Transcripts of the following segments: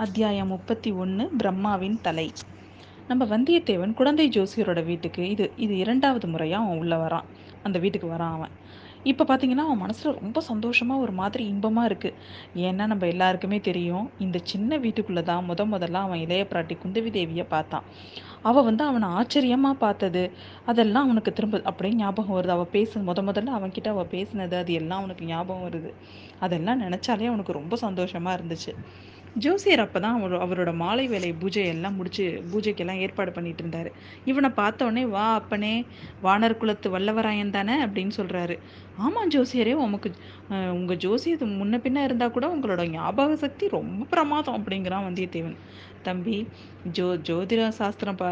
அத்தியாயம் முப்பத்தி ஒன்று பிரம்மாவின் தலை. நம்ம வந்தியத்தேவன் குழந்தை ஜோசியரோட வீட்டுக்கு இது இது இரண்டாவது முறையாக அவன் உள்ளே வரான். அந்த வீட்டுக்கு வரான் அவன். இப்போ பார்த்தீங்கன்னா அவன் மனசில் ரொம்ப சந்தோஷமாக ஒரு மாதிரி இன்பமாக இருக்குது ஏன்னா நம்ம எல்லாருக்குமே தெரியும் இந்த சின்ன வீட்டுக்குள்ளே தான் முத முதல்ல அவன் இளைய பிராட்டி குந்தவி தேவியை பார்த்தான். அவள் வந்து அவனை ஆச்சரியமாக பார்த்தது. அதெல்லாம் அவனுக்கு திரும்ப அப்படியே ஞாபகம் வருது. அவள் பேசு முத முதல்ல அவன்கிட்ட அவள் பேசினது அது எல்லாம் அவனுக்கு ஞாபகம் வருது. அதெல்லாம் நினச்சாலே அவனுக்கு ரொம்ப சந்தோஷமாக இருந்துச்சு. ஜோசியர் அப்போ தான் அவர் அவரோட மாலை வேலை பூஜை எல்லாம் முடிச்சு பூஜைக்கெல்லாம் ஏற்பாடு பண்ணிட்டு இருந்தார் இவனை பார்த்தோன்னே வா அப்பனே வானர் குலத்து வல்லவராயன் தானே? அப்படின்னு சொல்கிறாரு ஆமாம் ஜோசியரே உமக்கு உங்கள் ஜோசியது முன்ன பின்ன இருந்தால் கூட உங்களோட ஞாபக சக்தி ரொம்ப பிரமாதம் அப்படிங்கிறான் வந்தியத்தேவன். தம்பி ஜோ ஜோதிட சாஸ்திரம் ப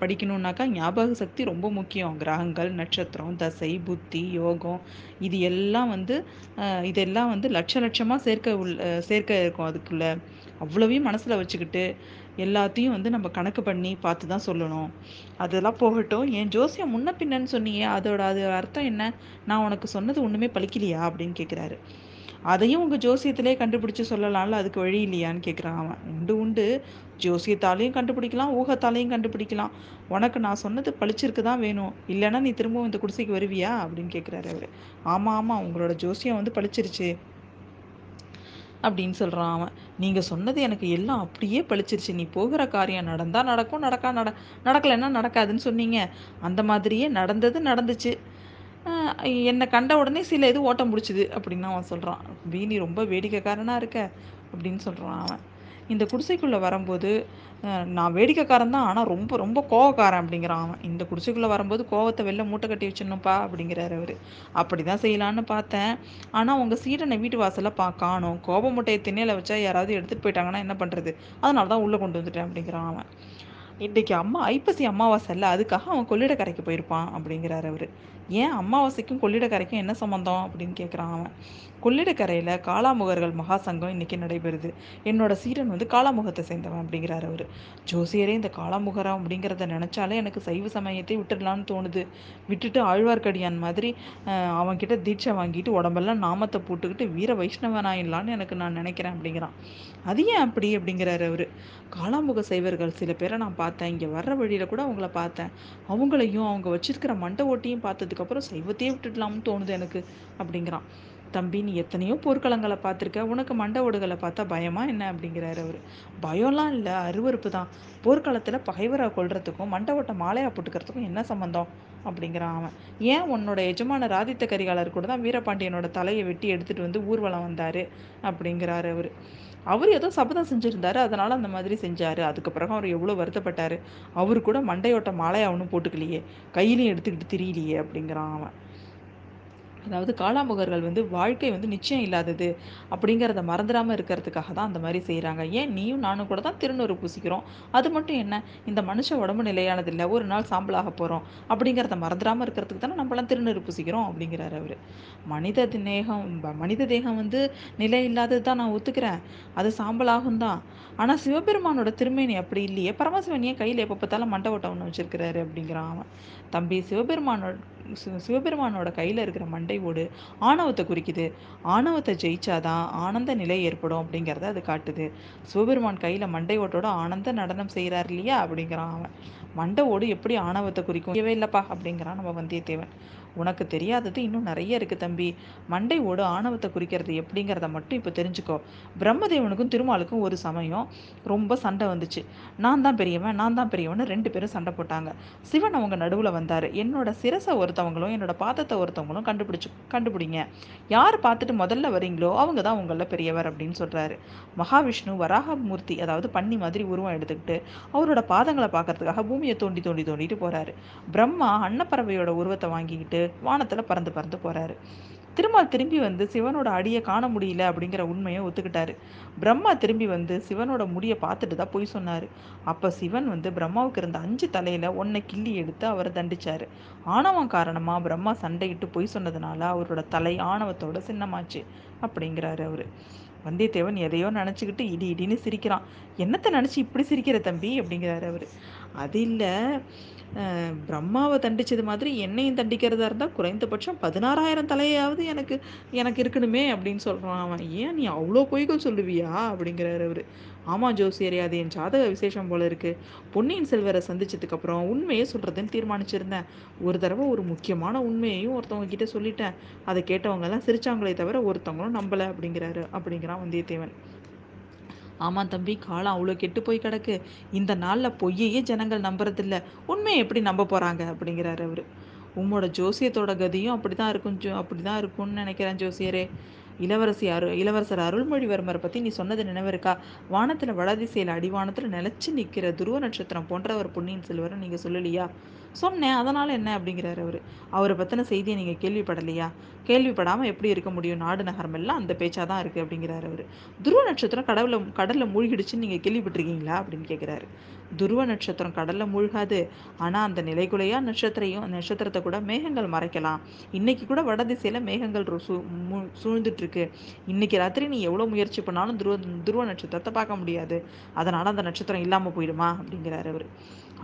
படிக்கணுன்னாக்கா ஞாபக சக்தி ரொம்ப முக்கியம். கிரகங்கள் நட்சத்திரம் தசை புத்தி யோகம் இது எல்லாம் வந்து இதெல்லாம் வந்து லட்ச லட்சமாக சேர்க்க உள் சேர்க்க இருக்கும் அதுக்குள்ளே. அவ்வளவையும் மனசில் வச்சுக்கிட்டு எல்லாத்தையும் வந்து நம்ம கணக்கு பண்ணி பார்த்து தான் சொல்லணும். அதெல்லாம் போகட்டும். என் ஜோசியம் முன்ன பின்னன்னு சொன்னியே அதோட அது அர்த்தம் என்ன? நான் உனக்கு சொன்னது ஒன்றுமே பழிக்கலையா? அப்படின்னு கேட்குறாரு அதையும் உங்கள் ஜோசியத்திலே கண்டுபிடிச்சி சொல்லலாம்ல அதுக்கு வழி இல்லையான்னு கேட்குறான் அவன். உண்டு உண்டு. ஜோசியத்தாலையும் கண்டுபிடிக்கலாம் ஊகத்தாலையும் கண்டுபிடிக்கலாம். உனக்கு நான் சொன்னது பழிச்சிருக்கு தான் வேணும். இல்லைன்னா நீ திரும்பவும் இந்த குடிசைக்கு வருவியா? அப்படின்னு கேட்குறாரு அவர். ஆமாம் ஆமாம் உங்களோட ஜோசியம் வந்து பழிச்சிருச்சு அப்படின்னு சொல்கிறான் அவன். நீங்கள் சொன்னது எனக்கு எல்லாம் அப்படியே பழிச்சிருச்சு நீ போகிற காரியம் நடந்தால் நடக்கும் நடக்கா நட நடக்கலைன்னா நடக்காதுன்னு சொன்னீங்க. அந்த மாதிரியே நடந்தது நடந்துச்சு. என்னை கண்ட உடனே சில இது ஓட்டம் பிடிச்சிது அப்படின்னு அவன் சொல்கிறான் வீணி ரொம்ப வேடிக்கைக்காரனாக இருக்க? அப்படின்னு சொல்கிறான் அவன். இந்த குடிசைக்குள்ளே வரும்போது நான் வேடிக்கைக்காரன் தான் ஆனால் ரொம்ப ரொம்ப கோவக்காரன் அப்படிங்கிறான் அவன். இந்த குடிசைக்குள்ளே வரும்போது கோவத்தை வெளில மூட்டை கட்டி வச்சிடணும்ப்பா அப்படிங்கிறாரு அவர். அப்படி தான் செய்யலான்னு பார்த்தேன். ஆனால் உங்கள் சீடனை வீட்டு வாசலில் பா காணும். கோப மூட்டையை திண்ணையில் வச்சா யாராவது எடுத்துகிட்டு போயிட்டாங்கன்னா என்ன பண்ணுறது அதனால தான் உள்ளே கொண்டு வந்துட்டேன் அப்படிங்கிறான் அவன். இன்றைக்கு அம்மா ஐப்பசி அமாவாசை இல்லை அதுக்காக அவன் கொள்ளிடக்கரைக்கு போயிருப்பான் அப்படிங்கிறாரு அவர். ஏன் அமாவாசைக்கும் கொள்ளிடக்கரைக்கும் என்ன சம்மந்தம் அப்படின்னு கேட்குறான் அவன். கொள்ளிடக்கரையில் காளாமுகர்கள் மகாசங்கம் இன்றைக்கி நடைபெறுது. என்னோட சீரன் வந்து காளாமுகத்தை சேர்ந்தவன் அப்படிங்கிறார் அவர். ஜோசியரே இந்த காளாமுகரம் அப்படிங்கிறத நினச்சாலே எனக்கு சைவ சமயத்தை விட்டுடலான்னு தோணுது. விட்டுட்டு ஆழ்வார்க்கடியான் மாதிரி அவன்கிட்ட தீட்சை வாங்கிட்டு உடம்பெல்லாம் நாமத்தை போட்டுக்கிட்டு வீர வைஷ்ணவனாயிடலான்னு எனக்கு நான் நினைக்கிறேன் அப்படிங்கிறான். அது ஏன் அப்படி அப்படிங்கிறாரு அவர். காளாமுக சைவர்கள் சில பேரை நான் பார்த்தேன். இங்கே வர்ற வழியில் கூட அவங்கள பார்த்தேன். அவங்களையும் அவங்க வச்சிருக்கிற மண்டை ஓட்டியும் அதுக்கப்புறம் சைவத்தையே விட்டுடலாம்னு தோணுது எனக்கு அப்படிங்கிறான். தம்பி நீ எத்தனையோ போர்க்களங்களை பார்த்துருக்க. உனக்கு மண்டை ஓடுகளை பார்த்தா பயமா என்ன? அப்படிங்கிறாரு அவர். பயம்லாம் இல்லை. அருவறுப்பு தான். போர்க்களத்தில் பகைவரை கொள்றதுக்கும் மண்டை ஓட்ட மாலையா போட்டுக்கிறதுக்கும் என்ன சம்மந்தம் அப்படிங்கிறான் அவன். ஏன் உன்னோட எஜமான ராதித்த கரிகாலர் கூட தான் வீரபாண்டியனோட தலையை வெட்டி எடுத்துட்டு வந்து ஊர்வலம் வந்தார்? அப்படிங்கிறாரு அவர். அவர் ஏதோ சபதம் செஞ்சுருந்தாரு அதனால் அந்த மாதிரி செஞ்சார். அதுக்கு பிறகு அவர் எவ்வளோ வருத்தப்பட்டார். அவர் கூட மண்டையோட்ட மாலையை அவனும் போட்டுக்கலையே. கையிலையும் எடுத்துக்கிட்டு திரியலையே அப்படிங்கிறான் அவன். அதாவது காலாமுகர்கள் வந்து வாழ்க்கை வந்து நிச்சயம் இல்லாதது அப்படிங்கிறத மறந்துடாமல் இருக்கிறதுக்காக தான் அந்த மாதிரி செய்கிறாங்க ஏன்? நீயும் நானும் கூட தான் திருநூறு பூசிக்கிறோம். அது மட்டும் என்ன? இந்த மனுஷ உடம்பு நிலையானது இல்லை ஒரு நாள் சாம்பலாக போகிறோம் அப்படிங்கிறத மறந்துடாமல் இருக்கிறதுக்கு தானே நம்மளாம் திருநூறு பூசிக்கிறோம் அப்படிங்கிறார் அவர். மனித தேகம் மனித தேகம் வந்து நிலை இல்லாதது தான் நான் ஒத்துக்கிறேன். அது சாம்பலாகும் தான். ஆனால் சிவபெருமானோட திருமேனி அப்படி இல்லையே. பரமசிவனியே கையில் எப்போ பார்த்தாலும் மண்டை ஓட்டம் ஒன்று வச்சிருக்கிறாரு அப்படிங்கிறான் அவன். தம்பி சிவபெருமானோட சிவபெருமானோட கையில் இருக்கிற மண்டை ஓடு. ஆணவத்தை குறிக்குது. ஆணவத்தை ஜெயிச்சாதான் ஆனந்த நிலை ஏற்படும் அப்படிங்கிறத அது காட்டுது. சிவபெருமான் கையில் மண்டை ஓட்டோட ஆனந்த நடனம் செய்கிறார் இல்லையா அப்படிங்கிறான் அவன். மண்டை ஓடு எப்படி ஆணவத்தை குறிக்கும்? இல்லைப்பா அப்படிங்கிறான் நம்ம வந்தியத்தேவன். உனக்கு தெரியாதது இன்னும் நிறைய இருக்குது தம்பி. மண்டை ஓடு ஆணவத்தை குறிக்கிறது எப்படிங்கிறத மட்டும் இப்போ தெரிஞ்சுக்கோ. பிரம்மதேவனுக்கும் திருமாலுக்கும் ஒரு சமயம் ரொம்ப சண்டை வந்துச்சு. நான் தான் பெரியவன் நான் தான் பெரியவன் ரெண்டு பேரும் சண்டை போட்டாங்க. சிவன் அவங்க நடுவில் வந்தார். என்னோட சிரசை ஒருத்தவங்களும் என்னோட பாதத்தை ஒருத்தவங்களும் கண்டுபிடிச்சு கண்டுபிடிங்க. யார் பார்த்துட்டு முதல்ல வரீங்களோ அவங்க தான் உங்களில் பெரியவர் அப்படின்னு சொல்கிறாரு மகாவிஷ்ணு வராகமூர்த்தி அதாவது பன்னி மாதிரி உருவம் எடுத்துக்கிட்டு அவரோட பாதங்களை பார்க்கறதுக்காக பூமியை தோண்டி தோண்டி தோண்டிட்டு போகிறாரு பிரம்மா அன்னப்பறவையோட உருவத்தை வாங்கிக்கிட்டு வானத்தில் பறந்து பறந்து போகிறாரு திருமால் திரும்பி வந்து சிவனோட அடியை காண முடியல அப்படிங்கிற உண்மையை ஒத்துக்கிட்டாரு. பிரம்மா திரும்பி வந்து சிவனோட முடியை பார்த்துட்டு தான் போய் சொன்னார். அப்போ சிவன் வந்து பிரம்மாவுக்கு இருந்த அஞ்சு தலையில் ஒன்றை கிள்ளி எடுத்து அவரை தண்டிச்சார். ஆணவம் காரணமாக பிரம்மா சண்டையிட்டு பொய் சொன்னதுனால அவரோட தலை ஆணவத்தோட சின்னமாச்சு அப்படிங்கிறாரு அவர். வந்தியத்தேவன் எதையோ நினச்சிக்கிட்டு இடி இடின்னு சிரிக்கிறான். என்னத்தை நினச்சி இப்படி சிரிக்கிற தம்பி அப்படிங்கிறாரு அவர். அது இல்லை பிரம்மாவை தண்டித்தது தண்டிச்சது மாதிரி என்னையும் தண்டிக்கிறதா இருந்தால் குறைந்தபட்சம் 16,000 தலையாவது எனக்கு எனக்கு இருக்கணுமே அப்படின்னு சொல்கிறான் அவன். "ஏன் நீ அவ்வளோ பொய்கள் சொல்லுவியா?" அப்படிங்கிறாரு அவர் ஆமாம் ஜோசியரே அது என் ஜாதக விசேஷம் போல இருக்கு. பொன்னியின் செல்வரை சந்திச்சதுக்கப்புறம் உண்மையை சொல்கிறதுன்னு தீர்மானிச்சிருந்தேன். ஒரு தடவை ஒரு முக்கியமான உண்மையையும் ஒருத்தவங்க கிட்டே சொல்லிட்டேன். அதை கேட்டவங்கெல்லாம் சிரிச்சாங்களே தவிர ஒருத்தவங்களும் நம்பலை அப்படிங்கிறாரு அப்படிங்கிறான் வந்தியத்தேவன். ஆமாம் தம்பி காலம் அவ்வளோ கெட்டு போய் கிடக்கு. இந்த நாளில் பொய்யையே ஜனங்கள் நம்புறதில்ல. உண்மையை எப்படி நம்ப போகிறாங்க அப்படிங்கிறாரு அவர். உம்மோட ஜோசியத்தோட கதியும் அப்படி தான் இருக்கும் ஜோ அப்படி தான் இருக்கும்னு நினைக்கிறேன் ஜோசியரே. இளவரசி அரு இளவரசர் அருள்மொழிவர்மரை பற்றி நீ சொன்னது நினைவு இருக்கா வானத்தில் வடதிசையில் அடிவானத்தில் நிலச்சி நிற்கிற துருவ நட்சத்திரம் போன்ற ஒரு பொன்னியின் செல்வரை நீங்கள் சொல்லலையா? சொன்னேன் அதனால் என்ன அப்படிங்கிறாரு அவர். அவரை பற்றின செய்தியை நீங்கள் கேள்விப்படலையா? கேள்விப்படாமல் எப்படி இருக்க முடியும்? நாடு நகரமெல்லாம் அந்த பேச்சாக தான் இருக்குது அப்படிங்கிறாரு அவர். துருவ நட்சத்திரம் கடவுளை கடலில் மூழ்கிடுச்சுன்னு நீங்கள் கேள்விப்பட்டிருக்கீங்களா அப்படின்னு கேட்குறாரு துருவ நட்சத்திரம் கடலில் மூழ்காது. ஆனால் அந்த நிலைகுலையா நட்சத்திரையும் நட்சத்திரத்தை கூட மேகங்கள் மறைக்கலாம். இன்னைக்கு கூட வடதிசையில் மேகங்கள் சூழ்ந்துட்டுருக்கு. இன்னைக்கு ராத்திரி நீ எவ்வளோ முயற்சி பண்ணாலும் துருவ துருவ நட்சத்திரத்தை பார்க்க முடியாது. அதனால் அந்த நட்சத்திரம் இல்லாமல் போயிடுமா அப்படிங்கிறாரு அவர்.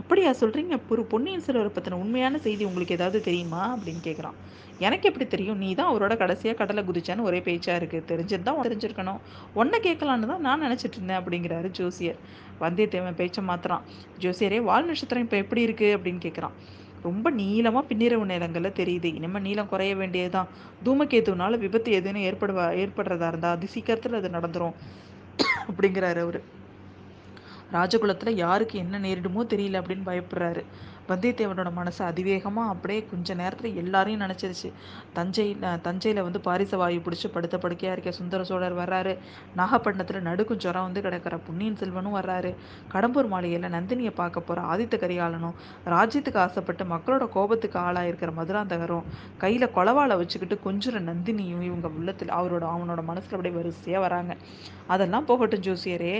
அப்படியா சொல்கிறீங்க ஒரு பொன்னியின் அவரை பற்றின உண்மையான செய்தி உங்களுக்கு ஏதாவது தெரியுமா அப்படின்னு கேட்குறான் எனக்கு எப்படி தெரியும்? நீ தான் அவரோட கடைசியாக கடலை குதிச்சான்னு ஒரே பேச்சாக இருக்குது தான் தெரிஞ்சிருக்கணும். ஒன்றை கேட்கலான்னு தான் நான் நினச்சிட்டு இருந்தேன் அப்படிங்கிறாரு ஜோசியர். வந்தியத்தேவன் பேச்சை மாத்திரான் ஜோசியரே வால் நட்சத்திரம் இப்போ எப்படி இருக்குது அப்படின்னு கேட்குறான் ரொம்ப நீளமாக பின்னிரவு நிலங்களில் தெரியுது. இனிமேல் நீளம் குறைய வேண்டியதுதான். தூமக்கேதுனால விபத்து எதுன்னு ஏற்படுவா ஏற்படுறதா இருந்தால் அது சீக்கிரத்தில் அது நடந்துடும் அப்படிங்கிறாரு அவர். ராஜகுலத்தில் யாருக்கு என்ன நேரிடுமோ தெரியல அப்படின்னு பயப்படுறாரு. வந்தியத்தேவனோட மனசு அதிவேகமாக அப்படியே கொஞ்ச நேரத்தில் எல்லாரையும் நினச்சிருச்சு. தஞ்சை தஞ்சையில் வந்து பாரிச வாயு பிடிச்சி படுத்த படுக்கையாக இருக்க சுந்தர சோழர் வர்றாரு. நாகப்பட்டினத்தில் நடுக்கும் ஜுரம் வந்து கிடக்கிற பொன்னியின் செல்வனும் வர்றாரு. கடம்பூர் மாளிகையில் நந்தினியை பார்க்க போகிற ஆதித்த கரிகாலனும் ராஜ்யத்துக்கு ஆசைப்பட்டு மக்களோட கோபத்துக்கு ஆளாயிருக்கிற மதுராந்தகரும் கையில் கொலவாளை வச்சுக்கிட்டு கொஞ்சம் நந்தினியும் இவங்க உள்ளத்தில் அவரோட அவனோட மனசில் அப்படியே வரிசையாக வராங்க. அதெல்லாம் போகட்டும் ஜோசியரே.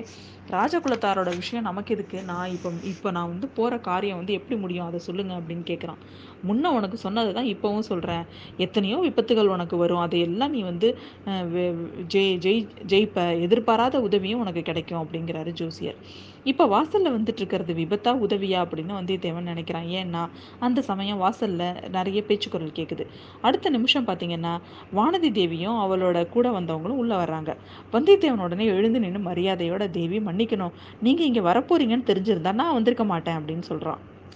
ராஜகுலத்தாரோட விஷயம் நமக்கு எதுக்கு? நான் இப்போ இப்போ நான் வந்து போகிற காரியம் வந்து எப்படி முடியும். அதை சொல்லுங்கள் அப்படின்னு கேட்குறான் முன்ன உனக்கு சொன்னது தான் இப்போவும் சொல்கிறேன் எத்தனையோ விபத்துகள் உனக்கு வரும். அதையெல்லாம் நீ வந்து ஜெய் ஜெய் ஜெயிப்ப. எதிர்பாராத உதவியும் உனக்கு கிடைக்கும் அப்படிங்கிறாரு ஜோசியர். இப்போ வாசலில் வந்துட்டு இருக்கிறது விபத்தா உதவியா அப்படின்னு வந்தியத்தேவன் நினைக்கிறான். ஏன்னா அந்த சமயம் வாசலில் நிறைய பேச்சுக்குரல் கேட்குது அடுத்த நிமிஷம் பார்த்தீங்கன்னா வானதி தேவியும் அவளோட கூட வந்தவங்களும் உள்ளே வர்றாங்க. வந்தியத்தேவன் உடனே எழுந்து நின்று மரியாதையோட தேவி மன்னிக்கணும். நீங்கள் இங்கே வரப்போறீங்கன்னு தெரிஞ்சிருந்தா நான் வந்திருக்க மாட்டேன் அப்படின்னு சொல்கிறான்